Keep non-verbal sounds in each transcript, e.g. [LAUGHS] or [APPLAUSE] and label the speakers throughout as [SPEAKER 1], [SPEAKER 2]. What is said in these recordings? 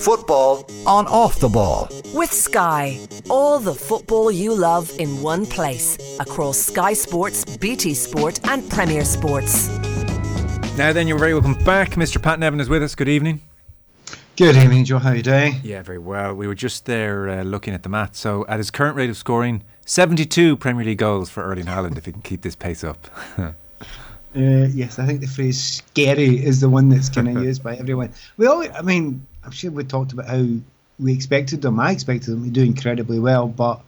[SPEAKER 1] Football on off the ball.
[SPEAKER 2] With Sky, all the football you love in one place across Sky Sports, BT Sport, and Premier Sports.
[SPEAKER 3] Now then, you're very welcome back. Mr. Pat Nevin is with us. Good evening.
[SPEAKER 4] Good evening, Joe. How are you doing?
[SPEAKER 3] Yeah, very well. We were just there uh, looking at the math. So, at his current rate of scoring, 72 Premier League goals for Erling Haaland if he can keep this pace up. [LAUGHS]
[SPEAKER 4] uh, yes, I think the phrase "scary" is the one that's kind of used by everyone. We all, I mean, I'm sure we talked about how we expected them. I expected them to do incredibly well, but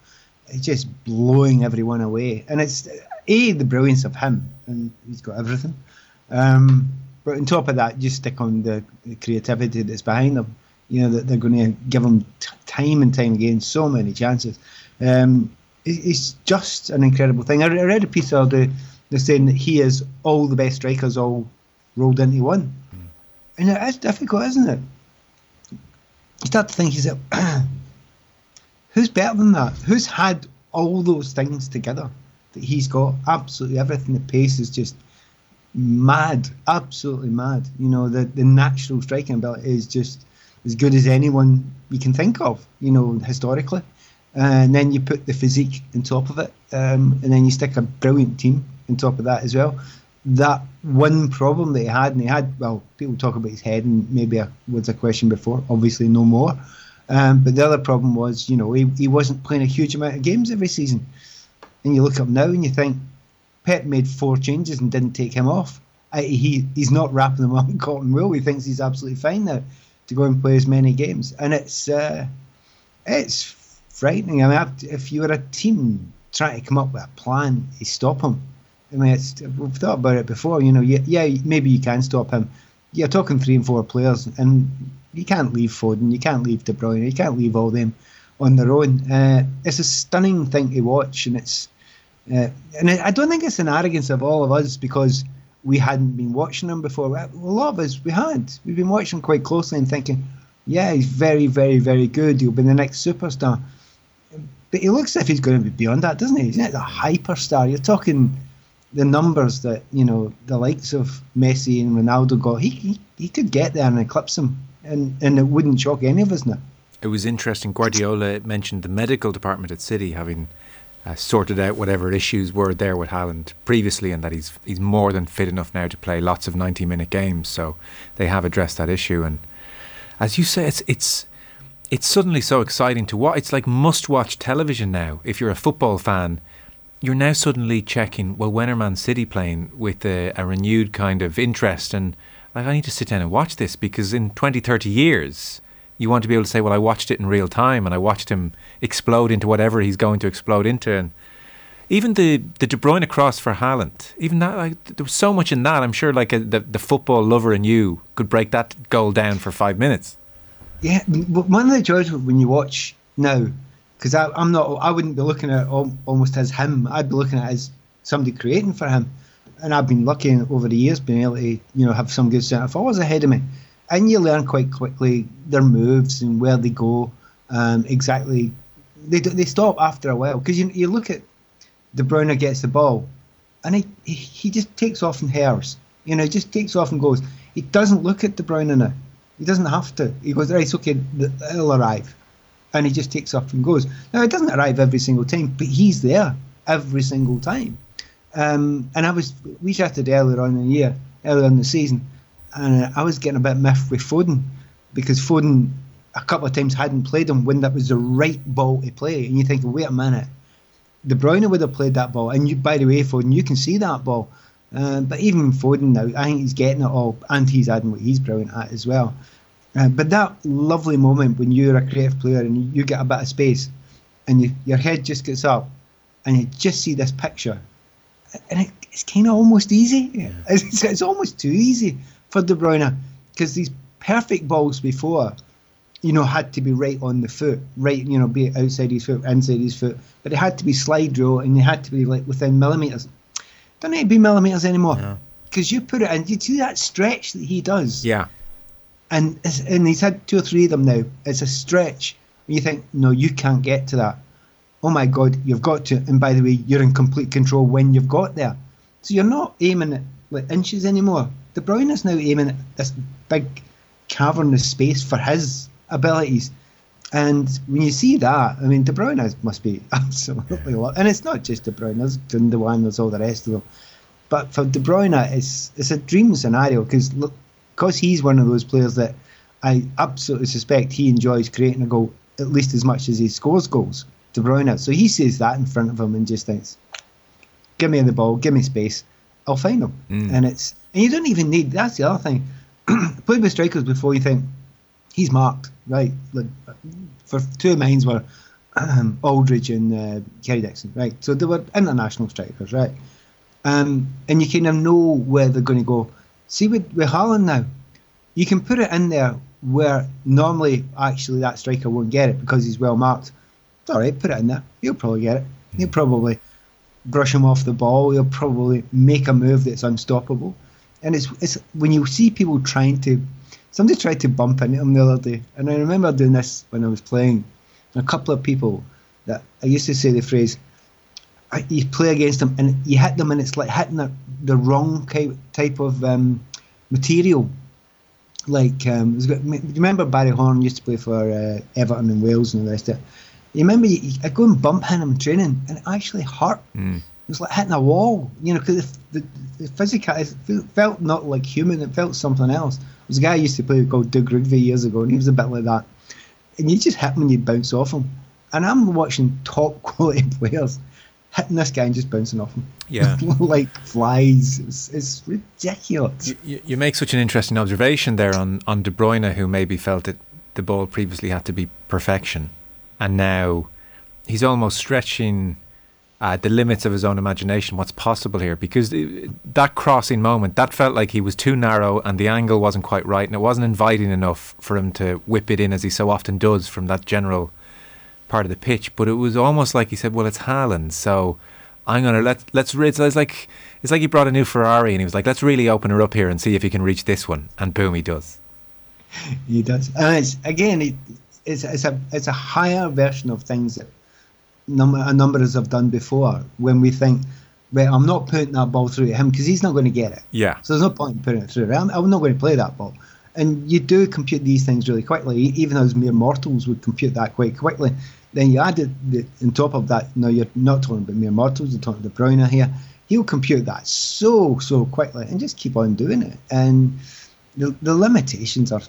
[SPEAKER 4] it's just blowing everyone away. And it's a the brilliance of him, and he's got everything. Um, but on top of that, just stick on the, the creativity that's behind them. You know that they're going to give him t- time and time again so many chances. Um, it, it's just an incredible thing. I, I read a piece of the they're saying that he is all the best strikers all rolled into one, mm. and it's difficult, isn't it? You start to think, it [CLEARS THROAT] who's better than that? Who's had all those things together that he's got? Absolutely everything. The pace is just mad, absolutely mad. You know, the, the natural striking ability is just as good as anyone you can think of, you know, historically. And then you put the physique on top of it, um, and then you stick a brilliant team on top of that as well. That one problem that he had, and he had, well, people talk about his head, and maybe a, was a question before, obviously no more. Um, but the other problem was, you know, he, he wasn't playing a huge amount of games every season. And you look up now and you think, Pep made four changes and didn't take him off. I, he he's not wrapping them [LAUGHS] up in cotton wool. He thinks he's absolutely fine now to go and play as many games, and it's uh, it's frightening. I mean, if you were a team trying to come up with a plan to stop him, I mean, it's, we've thought about it before. You know, yeah, yeah, maybe you can stop him. You're talking three and four players, and you can't leave Foden, you can't leave De Bruyne, you can't leave all them on their own. Uh, it's a stunning thing to watch, and it's uh, and I don't think it's an arrogance of all of us because we hadn't been watching him before. A lot of us, we had. We've been watching quite closely and thinking, yeah, he's very, very, very good. He'll be the next superstar. But he looks as if he's going to be beyond that, doesn't he? He's not a hyperstar. You're talking the numbers that, you know, the likes of Messi and Ronaldo got. He, he, he could get there and eclipse them, and, and it wouldn't shock any of us now.
[SPEAKER 3] It was interesting. Guardiola mentioned the medical department at City having uh, sorted out whatever issues were there with Haaland previously, and that he's he's more than fit enough now to play lots of ninety minute games. So they have addressed that issue, and as you say, it's it's it's suddenly so exciting to watch. It's like must watch television now. If you're a football fan, you're now suddenly checking. Well, when are Man City playing with a, a renewed kind of interest and like I need to sit down and watch this because in 20, 30 years you want to be able to say, well, I watched it in real time and I watched him explode into whatever he's going to explode into. And even the the De Bruyne cross for Haaland, even that, like, there was so much in that. I'm sure, like a, the the football lover in you could break that goal down for five minutes.
[SPEAKER 4] Yeah, one of the joys when you watch now, because I'm not, I wouldn't be looking at almost as him. I'd be looking at as somebody creating for him. And I've been lucky over the years being able to, you know, have some good centre forwards ahead of me and you learn quite quickly their moves and where they go. Um, exactly, they they stop after a while because you you look at De Bruyne gets the ball, and he he just takes off and hares. You know, he just takes off and goes. He doesn't look at De Bruyne now. He doesn't have to. He goes, right, it's okay, it'll arrive. And he just takes off and goes. Now, it doesn't arrive every single time, but he's there every single time. Um, and I was, we chatted earlier on in the year, earlier in the season, and I was getting a bit miffed with Foden because Foden a couple of times hadn't played him when that was the right ball to play. And you think, wait a minute, De Bruyne would have played that ball. And you, by the way, Foden, you can see that ball. Uh, but even Foden now, I think he's getting it all, and he's adding what he's brilliant at as well. Uh, but that lovely moment when you're a creative player and you get a bit of space, and you, your head just gets up, and you just see this picture, and it, it's kind of almost easy. Yeah. It's, it's almost too easy for De Bruyne because these perfect balls before, you know, had to be right on the foot, right, you know, be it outside his foot, inside his foot, but it had to be slide rule and it had to be like within millimeters. Don't need to be millimeters anymore because you put it in. You see that stretch that he does.
[SPEAKER 3] Yeah.
[SPEAKER 4] And and he's had two or three of them now. It's a stretch. You think, no, you can't get to that. Oh my God, you've got to. And by the way, you're in complete control when you've got there. So you're not aiming at like inches anymore. De Bruyne is now aiming at this big cavernous space for his abilities. And when you see that, I mean, De Bruyne must be [LAUGHS] absolutely, yeah. and it's not just De Bruyne. There's Gundogan, there's all the rest of them. But for De Bruyne, it's it's a dream scenario because because he's one of those players that I absolutely suspect he enjoys creating a goal at least as much as he scores goals. De Bruyne, out so he sees that in front of him and just thinks, "Give me the ball, give me space, I'll find him." Mm. And it's and you don't even need. That's the other thing. [CLEARS THROAT] Play with strikers before you think he's marked right. Like, for two of mine were um, [CLEARS THROAT] Aldridge and uh, Kerry Dixon, right? So they were international strikers, right? Um, and you kind of know where they're going to go. See with with Haaland now, you can put it in there where normally actually that striker won't get it because he's well marked. It's all right, put it in there. He'll probably get it. He'll hmm. probably brush him off the ball. He'll probably make a move that's unstoppable. And it's it's when you see people trying to. Somebody tried to bump into him the other day, and I remember doing this when I was playing. A couple of people that I used to say the phrase, you play against them and you hit them, and it's like hitting the, the wrong type of um, material like um, you remember Barry Horne used to play for uh, Everton and Wales and the rest of it. You remember you, I go and bump him in training and it actually hurt. Mm. It was like hitting a wall, you know, because the, the, the physical it felt not like human. It felt something else. There was a guy I used to play called Doug Rougvie years ago, and he was a bit like that. And you just hit him and you bounce off him. And I'm watching top [LAUGHS] quality players hitting this guy and just bouncing off him.
[SPEAKER 3] Yeah, [LAUGHS]
[SPEAKER 4] like flies. It's, it's ridiculous.
[SPEAKER 3] You, you, make such an interesting observation there on on De Bruyne, who maybe felt that the ball previously had to be perfection, and now he's almost stretching. Uh, the limits of his own imagination, what's possible here, because that crossing moment, that felt like he was too narrow and the angle wasn't quite right, and it wasn't inviting enough for him to whip it in as he so often does from that general part of the pitch, but it was almost like he said, "Well, it's Haaland, so I'm gonna let let's reach." It's like it's like he brought a new Ferrari and he was like, "Let's really open her up here and see if he can reach this one," and boom, he does.
[SPEAKER 4] He does, and it's again, it, it's it's a it's a higher version of things that number a number of us have done before. When we think, "Well, I'm not putting that ball through him because he's not going to get it."
[SPEAKER 3] Yeah.
[SPEAKER 4] So there's no point in putting it through. I'm, I'm not going to play that ball and you do compute these things really quickly. Even as mere mortals would compute that quite quickly. Then you add it the, on top of that. Now you're not talking about mere mortals. You're talking about Bruyne here. He'll compute that so so quickly and just keep on doing it. And the the limitations are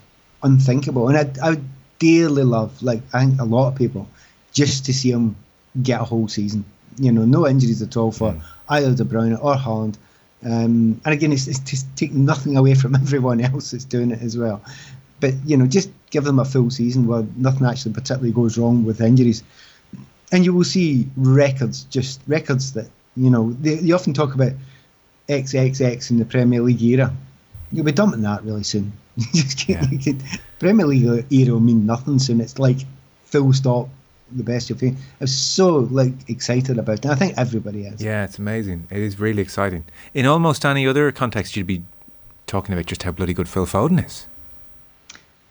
[SPEAKER 4] unthinkable. And I I would dearly love, like I think a lot of people, just to see him get a whole season. You know, no injuries at all for mm. either De Bruyne or Haaland. Um, and again, it's, it's to take nothing away from [LAUGHS] everyone else that's doing it as well. But you know, just give them a full season where nothing actually particularly goes wrong with injuries, and you will see records, just records that you know they, they often talk about XXX in the Premier League era. You'll be dumping that really soon. [LAUGHS] yeah. Premier League era will mean nothing soon. It's like full stop the best you've seen. I'm so like excited about it. I think everybody is.
[SPEAKER 3] Yeah, it's amazing. It is really exciting. In almost any other context, you'd be talking about just how bloody good Phil Foden is.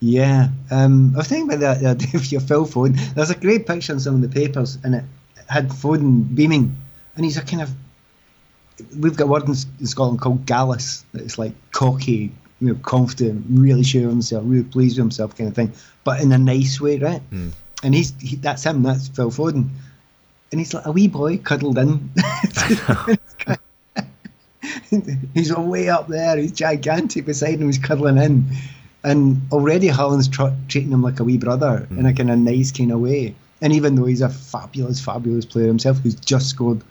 [SPEAKER 4] Yeah, um, I was thinking about that the other [LAUGHS] day with your Phil Foden. There's a great picture in some of the papers, and it had Foden beaming, and he's a kind of. We've got a word in Scotland called gallus. It's like cocky, you know, confident, really sure of himself, really pleased with himself, kind of thing, but in a nice way, right? Mm and he's he, that's him. That's Phil Foden, and he's like a wee boy cuddled in. [LAUGHS] [LAUGHS] he's way up there. He's gigantic beside him. He's cuddling in, and already Haaland's tr- treating him like a wee brother mm. in a kind of nice kind of way. And even though he's a fabulous, fabulous player himself, who's just scored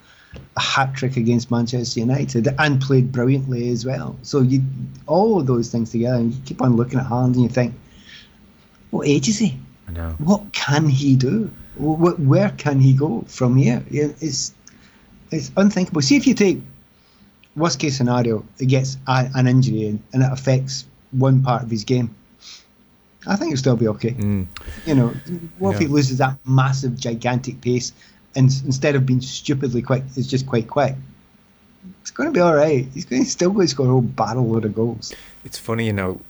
[SPEAKER 4] a hat trick against Manchester United and played brilliantly as well. So you all of those things together, and you keep on looking at Holland and you think, what age is he? I know. What can he do? What, Where can he go from here? It's it's unthinkable. See if you take worst case scenario, he gets a, an injury and, and, it affects one part of his game. I think he'll still be okay. Mm. You know, what yeah. if he loses that massive, gigantic pace and instead of being stupidly quick, it's just quite quick? It's going to be all right. He's going to still going to score a whole barrel load of goals.
[SPEAKER 3] It's funny, you know,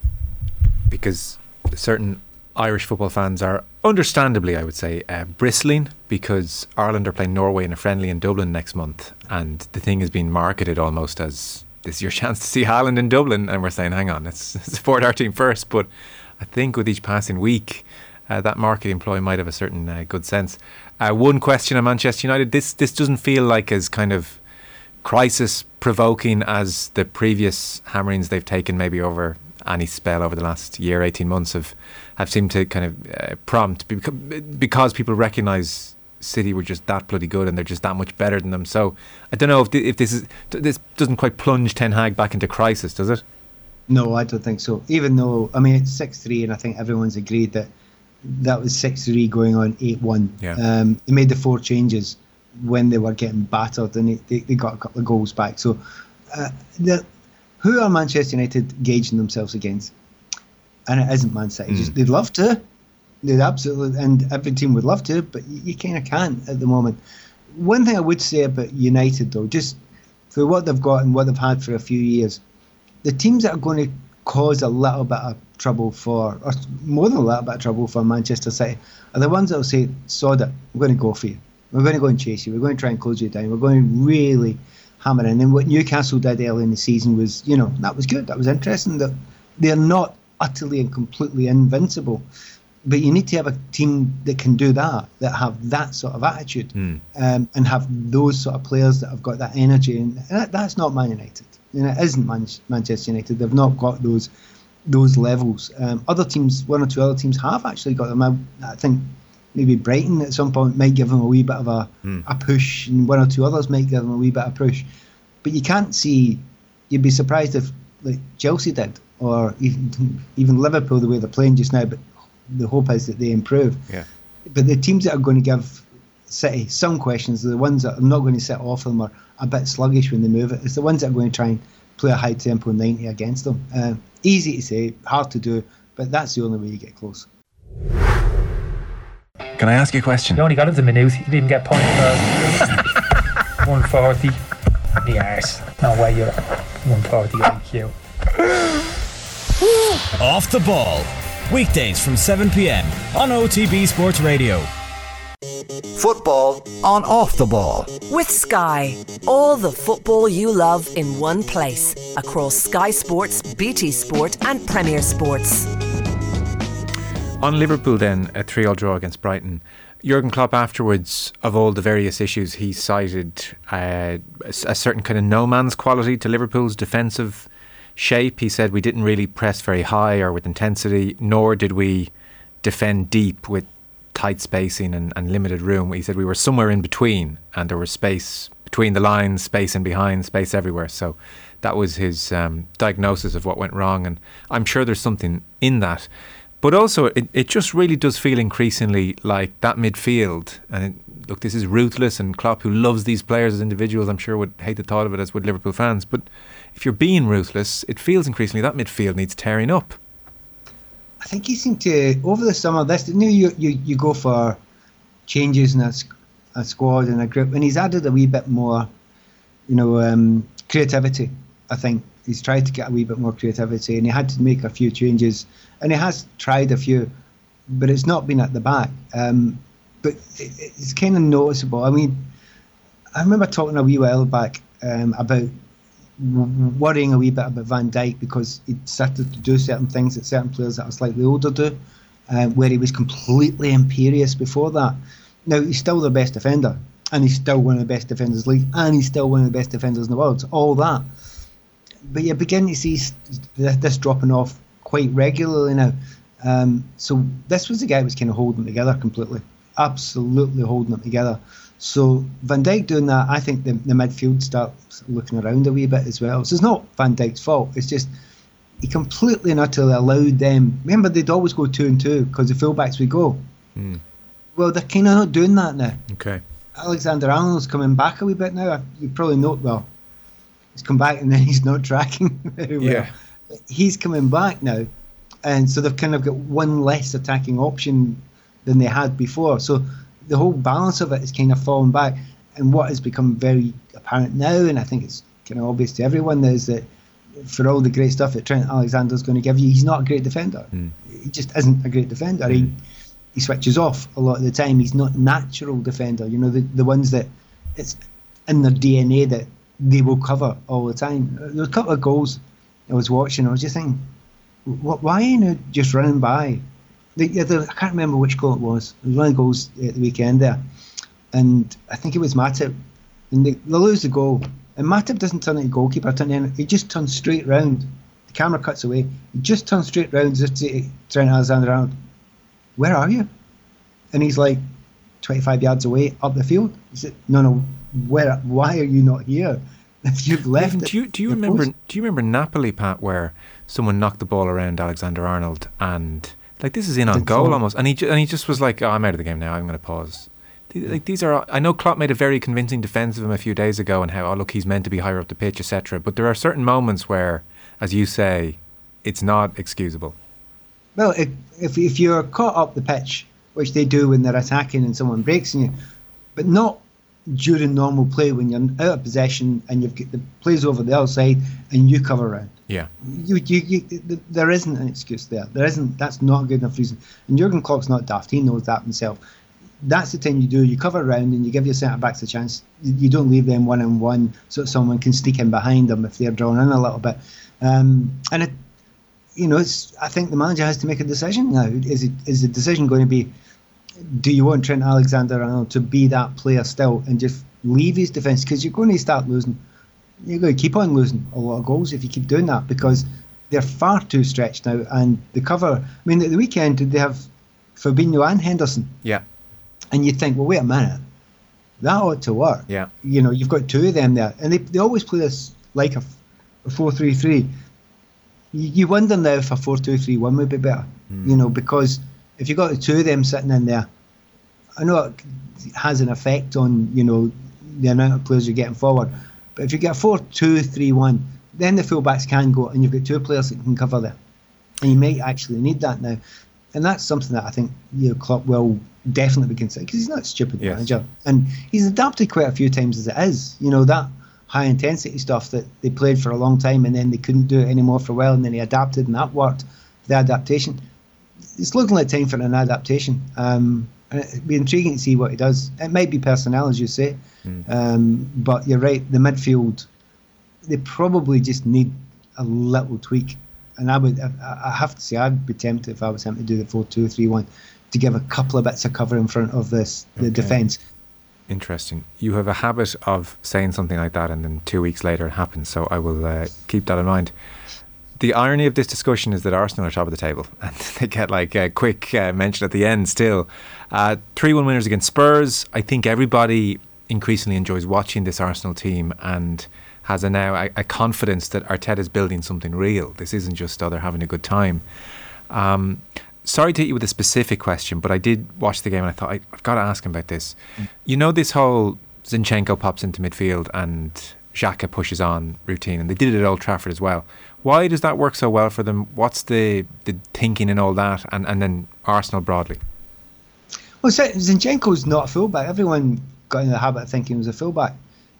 [SPEAKER 3] because certain Irish football fans are understandably, I would say, uh, bristling because Ireland are playing Norway in a friendly in Dublin next month, and the thing is being marketed almost as this is your chance to see Haaland in Dublin, and we're saying, hang on, [LAUGHS] let's support our team first. But I think with each passing week, uh, that market employee might have a certain uh, good sense. Uh, one question on Manchester United: this this doesn't feel like as kind of crisis provoking as the previous hammerings they've taken, maybe over any spell over the last year, eighteen months have have seemed to kind of uh, prompt because people recognise City were just that bloody good and they're just that much better than them. So I don't know if if this is this doesn't quite plunge Ten Hag back into crisis, does it?
[SPEAKER 4] No, I don't think so. Even though I mean it's six three, and I think everyone's agreed that that was six three going on eight one.
[SPEAKER 3] Yeah.
[SPEAKER 4] Um, they made the four changes when they were getting battered, and they, they got a couple of goals back. So, uh, the, who are Manchester United gauging themselves against? And it isn't Man City. Mm. Just, they'd love to, they'd absolutely, and every team would love to, but you, you kind of can't at the moment. One thing I would say about United, though, just for what they've got and what they've had for a few years, the teams that are going to cause a little bit of trouble for, or more than a little bit of trouble for Manchester City, are the ones that will say, sod it, we're going to go for you. We're going to go and chase you. We're going to try and close you down. We're going to really hammer in. And what Newcastle did early in the season was, you know, that was good. That was interesting. That they're not utterly and completely invincible. But you need to have a team that can do that, that have that sort of attitude,
[SPEAKER 3] mm.
[SPEAKER 4] um, and have those sort of players that have got that energy. And that, that's not Man United. You know, it isn't Man- Manchester United. They've not got those those levels. Um, other teams, one or two other teams, have actually got them. I, I, think maybe Brighton at some point might give them a wee bit of a,
[SPEAKER 3] mm.
[SPEAKER 4] a push, and one or two others might give them a wee bit of push. But you can't see. You'd be surprised if like Chelsea did, or even even Liverpool the way they're playing just now. But the hope is that they improve.
[SPEAKER 3] Yeah.
[SPEAKER 4] But the teams that are going to give City some questions, are the ones that are not going to sit off them or a bit sluggish when they move it, it's the ones that are going to try and play a high tempo 90 against them. Um, easy to say, hard to do, but that's the only way you get close.
[SPEAKER 5] Can I ask you a question?
[SPEAKER 6] You only got into the minute. You didn't get point [LAUGHS] for 140. The arse. No way you're 140 IQ.
[SPEAKER 7] Off the ball. Weekdays from 7 pm on OTB Sports Radio.
[SPEAKER 1] Football on off the ball.
[SPEAKER 2] With Sky. All the football you love in one place. Across Sky Sports, BT Sport, and Premier Sports.
[SPEAKER 3] On Liverpool, then, a 3 0 draw against Brighton. Jurgen Klopp, afterwards, of all the various issues, he cited uh, a certain kind of no man's quality to Liverpool's defensive shape. He said we didn't really press very high or with intensity, nor did we defend deep with tight spacing and, and limited room. He said we were somewhere in between, and there was space between the lines, space in behind, space everywhere. So that was his um, diagnosis of what went wrong, and I'm sure there's something in that. But also, it, it just really does feel increasingly like that midfield. And it, look, this is ruthless, and Klopp, who loves these players as individuals, I'm sure would hate the thought of it, as would Liverpool fans. But if you're being ruthless, it feels increasingly that midfield needs tearing up.
[SPEAKER 4] I think he seemed to over the summer. This you, you you you go for changes in a, a squad and a group, and he's added a wee bit more, you know, um, creativity. I think he's tried to get a wee bit more creativity, and he had to make a few changes, and he has tried a few, but it's not been at the back. Um, but it, it's kind of noticeable. I mean, I remember talking a wee while back um, about worrying a wee bit about Van Dijk because he started to do certain things that certain players that are slightly older do, um, where he was completely imperious before that. Now he's still the best defender, and he's still one of the best defenders league, and he's still one of the best defenders in the world. So all that, but you begin to see this dropping off quite regularly now. Um, so this was the guy who was kind of holding them together completely, absolutely holding it together. So Van Dijk doing that, I think the, the midfield starts looking around a wee bit as well. So it's not Van Dijk's fault. It's just he completely and utterly allowed them. Remember, they'd always go two and two because the fullbacks would go.
[SPEAKER 3] Mm.
[SPEAKER 4] Well, they're kind of not doing that now.
[SPEAKER 3] Okay.
[SPEAKER 4] Alexander Arnold's coming back a wee bit now. You probably know well. He's come back and then [LAUGHS] he's not tracking very well.
[SPEAKER 3] Yeah.
[SPEAKER 4] He's coming back now, and so they've kind of got one less attacking option than they had before. So the whole balance of it is kind of fallen back. And what has become very apparent now, and I think it's kind of obvious to everyone, is that for all the great stuff that Trent Alexander's going to give you, he's not a great defender.
[SPEAKER 3] Mm.
[SPEAKER 4] He just isn't a great defender.
[SPEAKER 3] Mm.
[SPEAKER 4] He he switches off a lot of the time. He's not natural defender. You know the the ones that it's in their DNA that they will cover all the time. There was a couple of goals I was watching. I was just thinking, wh- why are you not just running by? The, the, I can't remember which goal it was. It was one of the goals at the weekend there, and I think it was Matip, and they, they lose the goal, and Matip doesn't turn into goalkeeper, turn in, he just turns straight round. The camera cuts away. He just turns straight round as to Trent Alexander-Arnold. Where are you? And he's like 25 yards away up the field. He said, "No, no. Where? Why are you not here? [LAUGHS] If you've left."
[SPEAKER 3] Do you do you remember
[SPEAKER 4] post."
[SPEAKER 3] do you remember Napoli Pat where someone knocked the ball around Alexander Arnold and like this is in on goal almost and he and he just was like oh I'm out of the game now I'm going to pause. Like these are I know Klopp made a very convincing defence of him a few days ago and how oh look he's meant to be higher up the pitch etc. But there are certain moments where, as you say, it's not excusable.
[SPEAKER 4] Well, if, if if you're caught up the pitch, which they do when they're attacking and someone breaks on you, but not during normal play when you're out of possession and you've got the plays over the other side and you cover around.
[SPEAKER 3] Yeah,
[SPEAKER 4] You, you, you, there isn't an excuse there. There isn't. That's not a good enough reason. And Jurgen Klopp's not daft. He knows that himself. That's the thing you do. You cover around and you give your centre backs a chance. You you don't leave them one on one so someone can sneak in behind them if they're drawn in a little bit. Um, and it, you know, it's. I think the manager has to make a decision now. Is it is the decision going to be? Do you want Trent Alexander-Arnold to be that player still and just leave his defence because you're going to start losing you're going to keep on losing a lot of goals if you keep doing that because they're far too stretched now. And the cover, I mean, at the weekend, did they have Fabinho and Henderson?
[SPEAKER 3] yeah,
[SPEAKER 4] And you'd think, well, wait a minute, that ought to work.
[SPEAKER 3] yeah.
[SPEAKER 4] You know, you've got two of them there. And they, they always play this like a, 4 3 3. You, you wonder now if a 4 2 3 1 would be better, hmm. you know, because if you've got the two of them sitting in there, I know it has an effect on, you know, the amount of players you're getting forward. But if you get a 4 2 3 1, then the fullbacks can go and you've got two players that can cover there. And you might actually need that now. And that's something that I think you know, Klopp will definitely be considering because he's not a stupid
[SPEAKER 3] Yes.
[SPEAKER 4] manager. And he's adapted quite a few times as it is. You know, that high intensity stuff that they played for a long time and then they couldn't do it anymore for a while and then he adapted and that worked. The adaptation. It's looking like time for an adaptation. Um, and it'd be intriguing to see what he does. It might be personnel, as you say, um, but you're right. The midfield, they probably just need a little tweak. And I would, I, I have to say, I'd be tempted if I was him to do the four-two-three-one, to give a couple of bits of cover in front of this the
[SPEAKER 3] Okay.
[SPEAKER 4] defence.
[SPEAKER 3] Interesting. You have a habit of saying something like that, and then two weeks later it happens. So I will uh, keep that in mind. The irony of this discussion is that Arsenal are top of the table, [LAUGHS] and they get like a quick uh, mention at the end. Still, Uh, three-one winners against Spurs. I think everybody increasingly enjoys watching this Arsenal team and has a now a, a confidence that Arteta is building something real. This isn't just oh they're having a good time. Um, sorry to hit you with a specific question, but I did watch the game and I thought I, I've got to ask him about this. You know, this whole Zinchenko pops into midfield and Xhaka pushes on routine, and they did it at Old Trafford as well. Why does that work so well for them? What's the, the thinking and all that, and, and then Arsenal broadly?
[SPEAKER 4] Well, Zinchenko's not a fullback. Everyone got in the habit of thinking he was a fullback.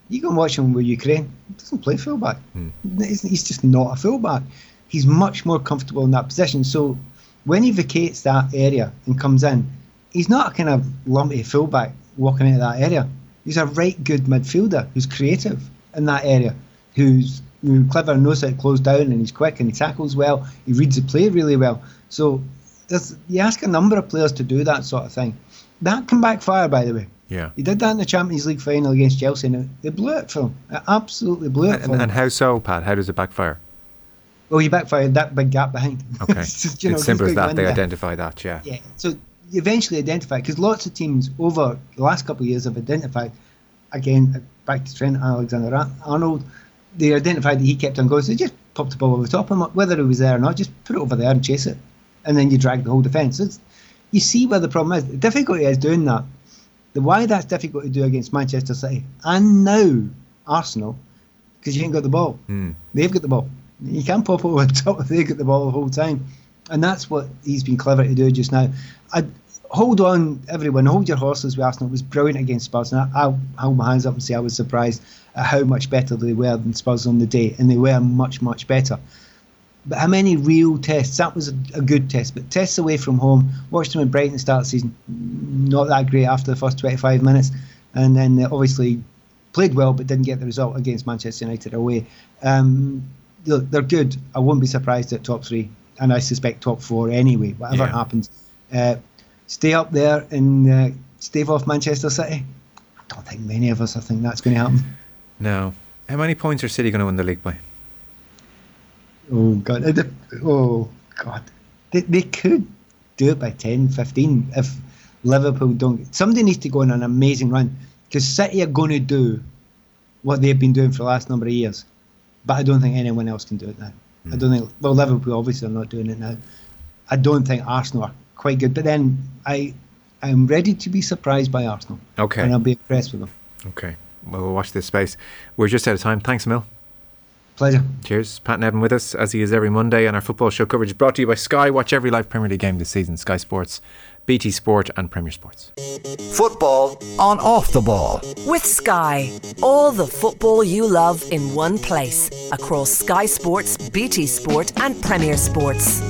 [SPEAKER 4] You go and watch him with Ukraine. He doesn't play fullback. Hmm. He's, he's just not a fullback. He's much more comfortable in that position. So when he vacates that area and comes in, he's not a kind of lumpy fullback walking into that area. He's a right good midfielder who's creative in that area, who's who clever and knows how to close down and he's quick and he tackles well. He reads the play really well. So there's, you ask a number of players to do that sort of thing. That can backfire, by the way.
[SPEAKER 3] Yeah.
[SPEAKER 4] He did that in the Champions League final against Chelsea, and they blew it for him. It absolutely blew it for
[SPEAKER 3] And,
[SPEAKER 4] him.
[SPEAKER 3] and how so, Pat? How does it backfire?
[SPEAKER 4] Well, you backfired that big gap behind.
[SPEAKER 3] Okay. [LAUGHS]
[SPEAKER 4] Just, you know,
[SPEAKER 3] it's simple as that. They identify that, yeah.
[SPEAKER 4] Yeah. So you eventually identify because lots of teams over the last couple of years have identified. Again, back to Trent Alexander-Arnold, they identified that he kept on going. So they just popped the ball over the top of him, whether it was there or not. Just put it over there and chase it, and then you drag the whole defence. So it's, you see where the problem is. The difficulty is doing that. The why that's difficult to do against Manchester City and now Arsenal, because you ain't got the ball.
[SPEAKER 3] Hmm.
[SPEAKER 4] They've got the ball. You can't pop over [LAUGHS] the top if they get the ball the whole time. And that's what he's been clever to do just now. I hold on, everyone, hold your horses with Arsenal. It was brilliant against Spurs. And I, I'll hold my hands up and say I was surprised at how much better they were than Spurs on the day. And they were much, much better. But how many real tests? That was a, a good test. But tests away from home, watched them in Brighton start the season, not that great after the first 25 minutes. And then obviously played well but didn't get the result against Manchester United away. Um, they're good. I won't be surprised at top three. and I suspect top four anyway. Whatever
[SPEAKER 3] Yeah.
[SPEAKER 4] happens, uh, stay up there and uh, stave off Manchester City. I don't think many of us. I think that's going to happen.
[SPEAKER 3] No. How many points are City going to win the league by?
[SPEAKER 4] Oh god! Uh, Oh god! They, they could do it by 10, 15 if Liverpool don't. Somebody needs to go on an amazing run because City are going to do what they've been doing for the last number of years, but I don't think anyone else can do it now. I don't think. Well, Liverpool obviously are not doing it now. I don't think Arsenal are quite good, but then I, I'm ready to be surprised by Arsenal,
[SPEAKER 3] Okay.
[SPEAKER 4] and I'll be impressed with them.
[SPEAKER 3] Okay. Well, we'll watch this space. We're just out of time. Thanks, Mill.
[SPEAKER 4] Pleasure.
[SPEAKER 3] Cheers. Pat Nevin with us, as he is every Monday, and our football show coverage brought to you by Sky. Watch every live Premier League game this season. Sky Sports, BT Sport, and Premier Sports.
[SPEAKER 1] Football on off the ball.
[SPEAKER 2] With Sky, all the football you love in one place across Sky Sports, BT Sport, and Premier Sports.